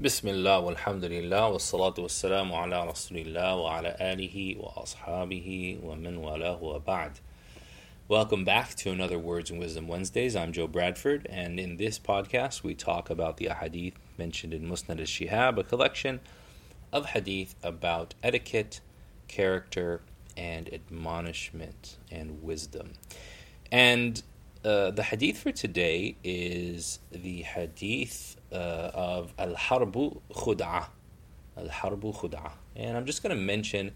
بسم الله والحمد لله والصلاة والسلام على رسول الله وعلى آله وأصحابه ومن والاه وبعد. Welcome back to another Words and Wisdom Wednesdays. I'm Joe Bradford, and in this podcast we talk about the ahadith mentioned in Musnad al-Shihab, a collection of hadith about etiquette, character, and admonishment and wisdom. And uh, the hadith for today is the hadith uh, of Al Harbu Khud'a. Al Harbu Khud'a. And I'm just going to mention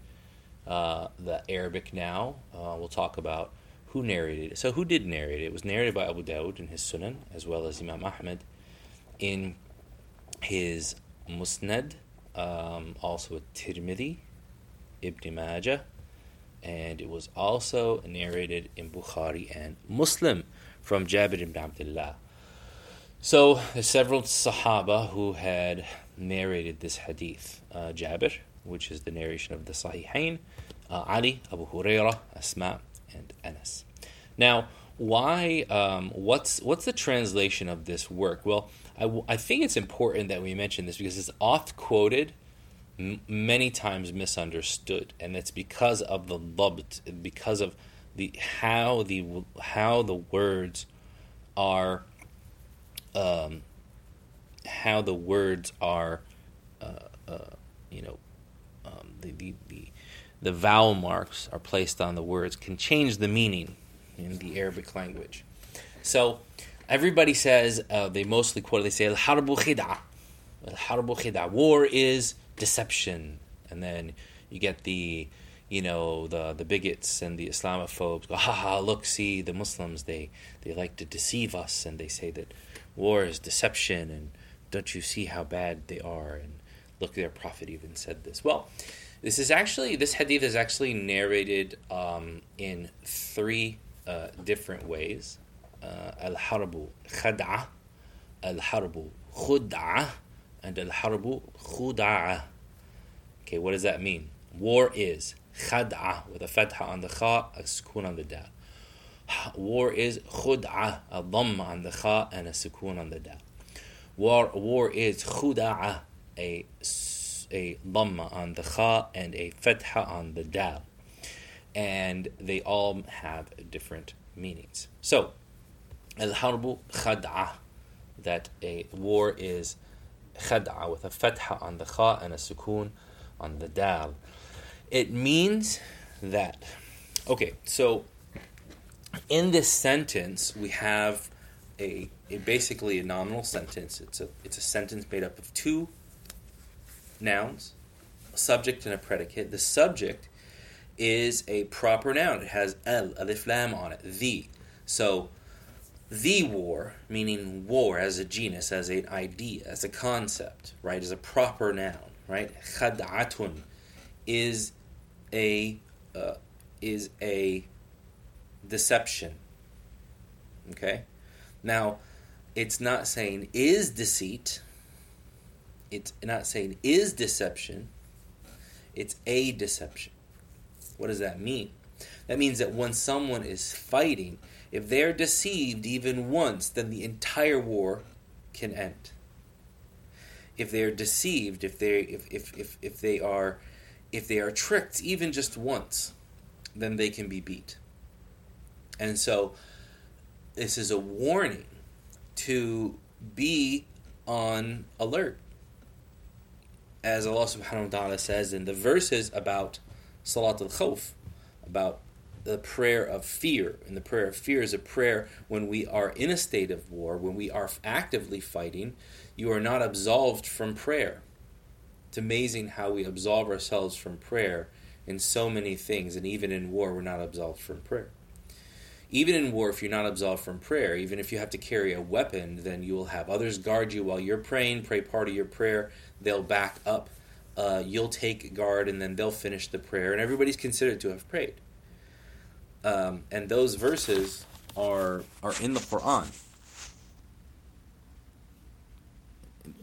uh, the Arabic now. Uh, we'll talk about who narrated it. So, who did narrate it? It was narrated by Abu Dawud in his Sunan, as well as Imam Ahmed in his Musnad, um, also at Tirmidhi, Ibn Majah, and it was also narrated in Bukhari and Muslim from Jabir ibn Abdullah. So, there's several Sahaba who had narrated this hadith. Uh, Jabir, which is the narration of the Sahihain, uh, Ali, Abu Huraira, Asma, and Anas. Now, why? Um, what's what's the translation of this work? Well, I, I think it's important that we mention this because it's oft quoted, m- many times misunderstood, and it's because of the lubt, because of the how the how the words are um, how the words are uh, uh, you know um, the, the, the the vowel marks are placed on the words can change the meaning in the Arabic language. So everybody says uh, they mostly quote they say al harbu khida. Al harbu khida. War is deception. And then you get the you know the the bigots and the Islamophobes go ha ha look see the Muslims they they like to deceive us and they say that war is deception and don't you see how bad they are? And look their prophet even said this. Well this is actually this hadith is actually narrated um, in three uh, different ways. Uh, al harbu khad'a al harbu khud'a and al harbu khud'a. Okay what does that mean? War is khad'a with a fatha on the kha, a sukun on the dal. War is khud'a, a dhamma on the kha and a sukun on the dal. War, war is khuda'a, a, a dhamma on the kha and a fatha on the dal. And they all have different meanings. So, al-harbu khad'a, that a war is khad'a with a fatha on the kha and a sukun on the dal. It means that, okay, so in this sentence, we have a, a basically a nominal sentence. It's a, it's a sentence made up of two nouns, a subject and a predicate. The subject is a proper noun. It has el, alif lam on it, the. So, the war, meaning war as a genus, as an idea, as a concept, right, as a proper noun, right? Khad'atun is a uh, is a deception. Okay? Now, it's not saying is deceit. It's not saying is deception. It's a deception. What does that mean? That means that when someone is fighting, if they're deceived even once, then the entire war can end. If they're deceived, if they if, if, if, if they are if they are tricked even just once, then they can be beat. And so this is a warning to be on alert. As Allah subhanahu wa ta'ala says in the verses about Salat al Khawf, about the prayer of fear. And the prayer of fear is a prayer when we are in a state of war, when we are actively fighting, you are not absolved from prayer. It's amazing how we absolve ourselves from prayer in so many things, and even in war, we're not absolved from prayer. Even in war, if you're not absolved from prayer, even if you have to carry a weapon, then you will have others guard you while you're praying, pray part of your prayer, they'll back up, uh, you'll take guard, and then they'll finish the prayer, and everybody's considered to have prayed. Um, and those verses are are in the Quran.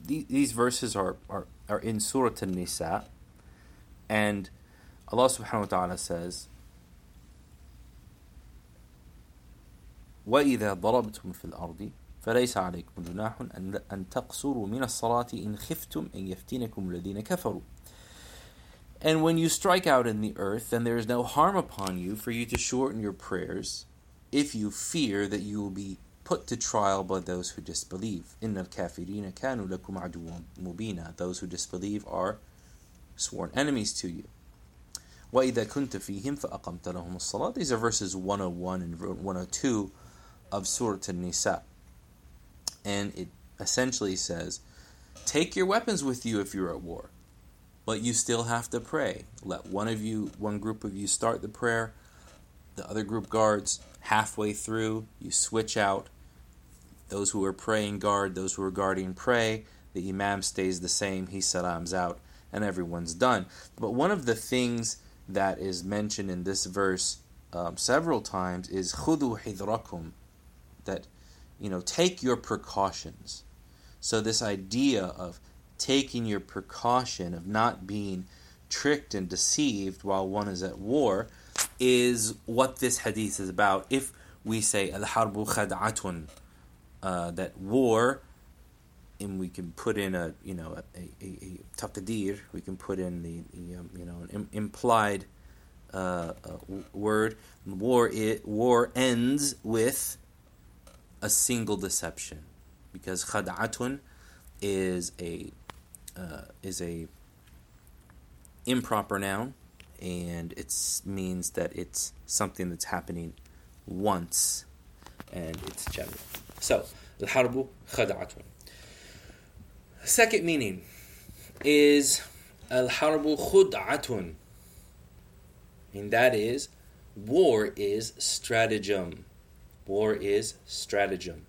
These verses are, are are in Surah An-Nisa, and Allah subhanahu wa ta'ala says, وَإِذَا ضَرَبْتُمْ فِي الْأَرْضِ فليس عليكم جناح أن تقصروا من الصلاة إن خفتم أن يفتنكم الذين كفروا And when you strike out in the earth, then there is no harm upon you for you to shorten your prayers if you fear that you will be put to trial by those who disbelieve. إن الكافرين كانوا لكم عدوا مبينا. Those who disbelieve are sworn enemies to you. وإذا كنت فيهم فأقمت لهم الصلاة. These are verses 101 and 102 of Surah An-Nisa. And it essentially says, take your weapons with you if you're at war, but you still have to pray. Let one of you, one group of you start the prayer, the other group guards halfway through, you switch out. those who are praying guard, those who are guarding pray. The Imam stays the same, he salams out, and everyone's done. But one of the things that is mentioned in this verse um, several times is khudu hidrakum, that you know take your precautions. So this idea of taking your precaution of not being tricked and deceived while one is at war is what this hadith is about. If we say al harbu khad'atun, uh, that war, and we can put in a you know a, a, a taqdir, we can put in the, the um, you know an implied uh, uh, word. War it war ends with a single deception, because khad'atun is a uh, is a improper noun, and it means that it's something that's happening once, and it's general. So, الحرب خدعة. Second meaning is الحرب خدعة. And that is, war is stratagem. War is stratagem.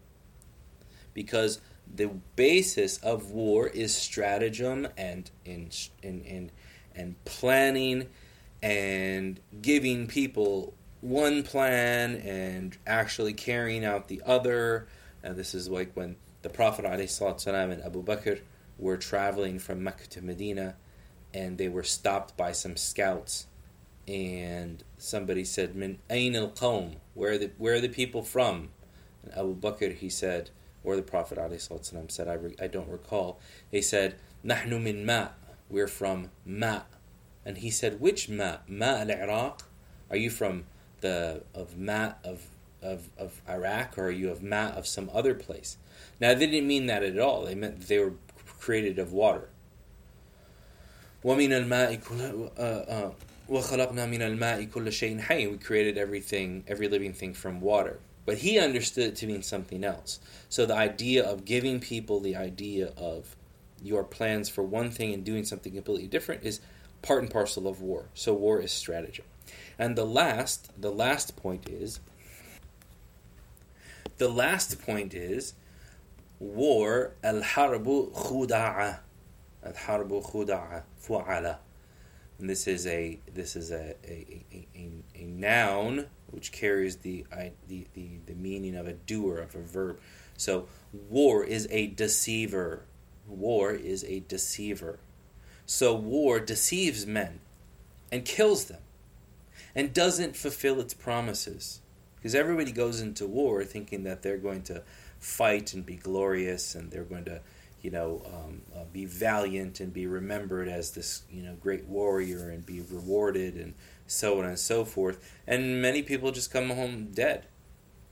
Because the basis of war is stratagem and in in in and planning and giving people one plan and actually carrying out the other. and this is like when the Prophet ﷺ and Abu Bakr were traveling from Mecca to Medina and they were stopped by some scouts and somebody said, Min ayn al qawm? Where are the where are the people from? And Abu Bakr he said, or the Prophet ﷺ said, I, re, I don't recall. They said, Nahnu min ma. We're from ma. And he said, Which ma? Ma al Iraq? Are you from the of ma of of, of Iraq or are you of ma of some other place? Now they didn't mean that at all. They meant they were created of water. ومن الماء وخلقنا من الماء كل شيء حي. We created everything, every living thing from water. But he understood it to mean something else. So the idea of giving people the idea of your plans for one thing and doing something completely different is part and parcel of war. So war is strategy. And the last, the last point is the last point is war al-harbu khuda'a. Al-harbu khuda'a fu'ala. And this is a this is a, a, a, a, a noun which carries the, the, the, the meaning of a doer, of a verb. So, war is a deceiver. War is a deceiver. So, war deceives men and kills them and doesn't fulfill its promises. Because everybody goes into war thinking that they're going to fight and be glorious and they're going to you know, um, uh, be valiant and be remembered as this, you know, great warrior and be rewarded and so on and so forth. And many people just come home dead.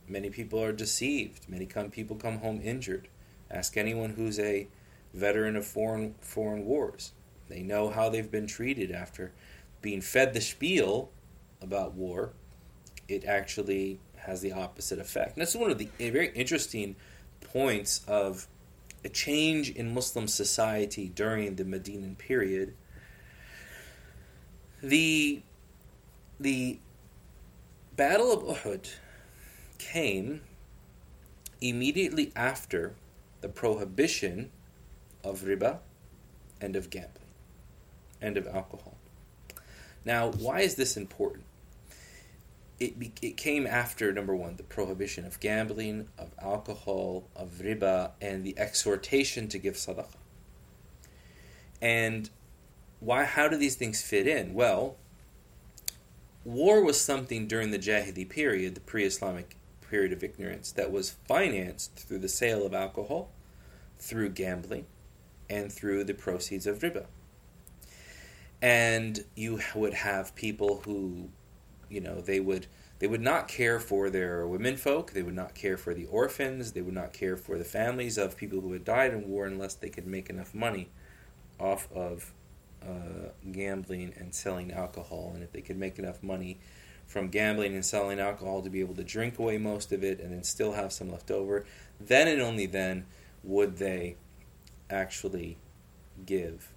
Many people are deceived. Many come, people come home injured. Ask anyone who's a veteran of foreign foreign wars. They know how they've been treated after being fed the spiel about war. It actually has the opposite effect. And that's one of the very interesting points of a change in Muslim society during the Medinan period. The the Battle of Uhud came immediately after the prohibition of riba and of gambling and of alcohol. Now, why is this important? It, be, it came after number one, the prohibition of gambling, of alcohol, of riba, and the exhortation to give sadaqah. And why? How do these things fit in? Well, war was something during the Jahili period, the pre-Islamic period of ignorance that was financed through the sale of alcohol, through gambling, and through the proceeds of riba. And you would have people who, you know, they would they would not care for their women folk, they would not care for the orphans, they would not care for the families of people who had died in war unless they could make enough money off of uh, gambling and selling alcohol. And if they could make enough money from gambling and selling alcohol to be able to drink away most of it and then still have some left over, then and only then would they actually give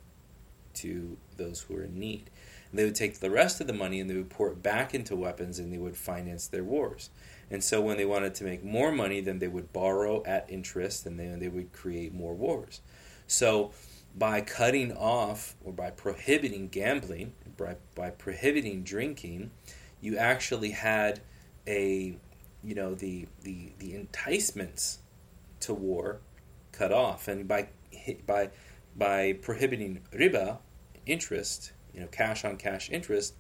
to those who are in need. They would take the rest of the money and they would pour it back into weapons and they would finance their wars. And so when they wanted to make more money, then they would borrow at interest and then they would create more wars. So by cutting off or by prohibiting gambling, by, by prohibiting drinking, you actually had a you know the the the enticements to war cut off and by by by prohibiting riba interest you know cash on cash interest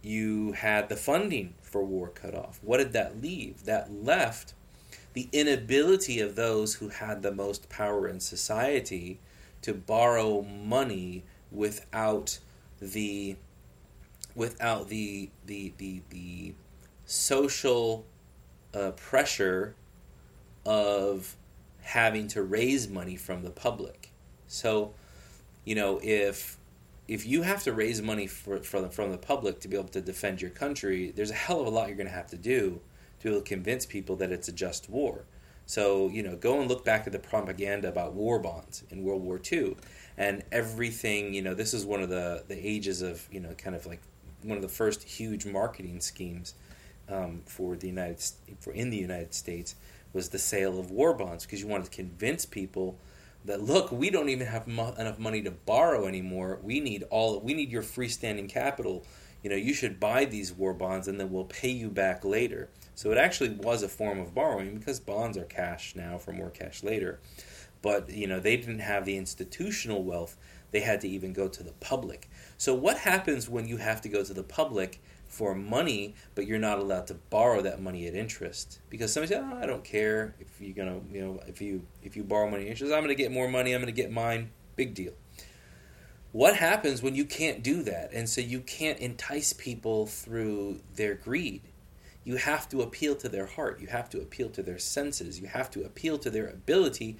you had the funding for war cut off what did that leave that left the inability of those who had the most power in society to borrow money without the without the the the, the social uh, pressure of having to raise money from the public. So, you know, if if you have to raise money for, for the, from the public to be able to defend your country, there's a hell of a lot you're going to have to do to be able to convince people that it's a just war. So, you know, go and look back at the propaganda about war bonds in World War II and everything, you know, this is one of the, the ages of, you know, kind of like one of the first huge marketing schemes um, for the United for in the United States was the sale of war bonds because you wanted to convince people that look we don't even have mo- enough money to borrow anymore. We need all we need your freestanding capital. You know you should buy these war bonds and then we'll pay you back later. So it actually was a form of borrowing because bonds are cash now for more cash later. But you know they didn't have the institutional wealth. They had to even go to the public. So, what happens when you have to go to the public for money, but you're not allowed to borrow that money at interest? Because somebody says, oh, "I don't care if you're gonna, you know, if you if you borrow money at interest, I'm gonna get more money. I'm gonna get mine. Big deal." What happens when you can't do that, and so you can't entice people through their greed? You have to appeal to their heart. You have to appeal to their senses. You have to appeal to their ability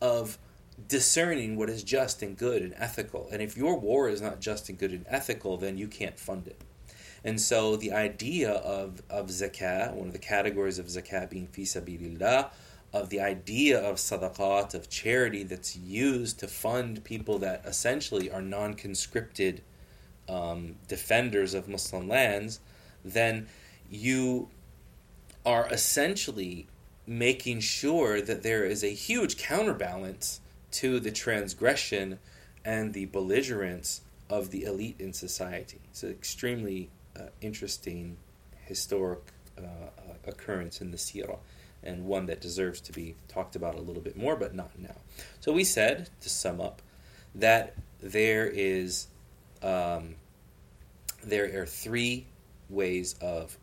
of discerning what is just and good and ethical. And if your war is not just and good and ethical, then you can't fund it. And so the idea of, of zakat, one of the categories of zakat being fi sabilillah, of the idea of sadaqat, of charity that's used to fund people that essentially are non conscripted um, defenders of Muslim lands, then you are essentially making sure that there is a huge counterbalance to the transgression and the belligerence of the elite in society. It's an extremely uh, interesting historic uh, uh, occurrence in the Sirah and one that deserves to be talked about a little bit more, but not now. So we said, to sum up, that there is um, there are three ways of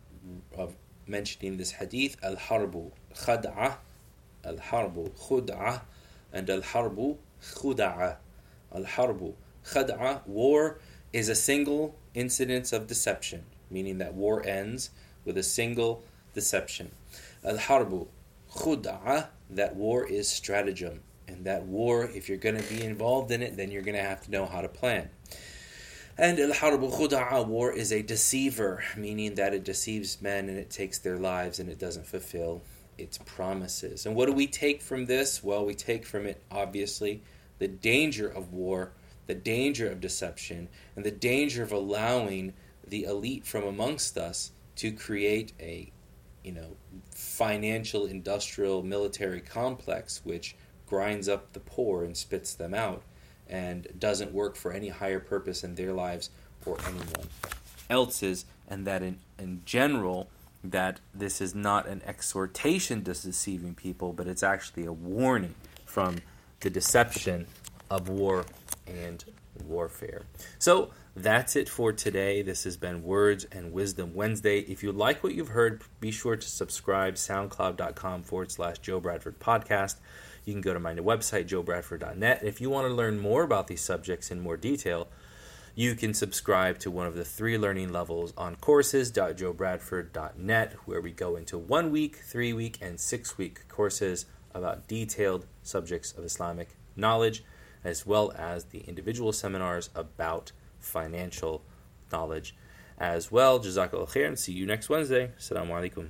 of mentioning this hadith: al harbu khad'ah, al harbu khud'ah, and al harbu khuda'a. Al harbu khada'a, war is a single incidence of deception, meaning that war ends with a single deception. Al harbu khuda'a, that war is stratagem. And that war, if you're going to be involved in it, then you're going to have to know how to plan. And al harbu khuda'a, war is a deceiver, meaning that it deceives men and it takes their lives and it doesn't fulfill its promises. And what do we take from this? Well, we take from it, obviously, the danger of war, the danger of deception, and the danger of allowing the elite from amongst us to create a you know financial industrial military complex which grinds up the poor and spits them out and doesn't work for any higher purpose in their lives or anyone else's. And that in, in general that this is not an exhortation to deceiving people, but it's actually a warning from the deception of war and warfare. So that's it for today. This has been Words and Wisdom Wednesday. If you like what you've heard, be sure to subscribe soundcloud.com forward slash Joe Bradford podcast. You can go to my new website, joebradford.net. If you want to learn more about these subjects in more detail, you can subscribe to one of the three learning levels on courses.joebradford.net, where we go into one week, three week, and six week courses about detailed subjects of Islamic knowledge, as well as the individual seminars about financial knowledge as well. Jazakallah khair and see you next Wednesday. Assalamu alaikum.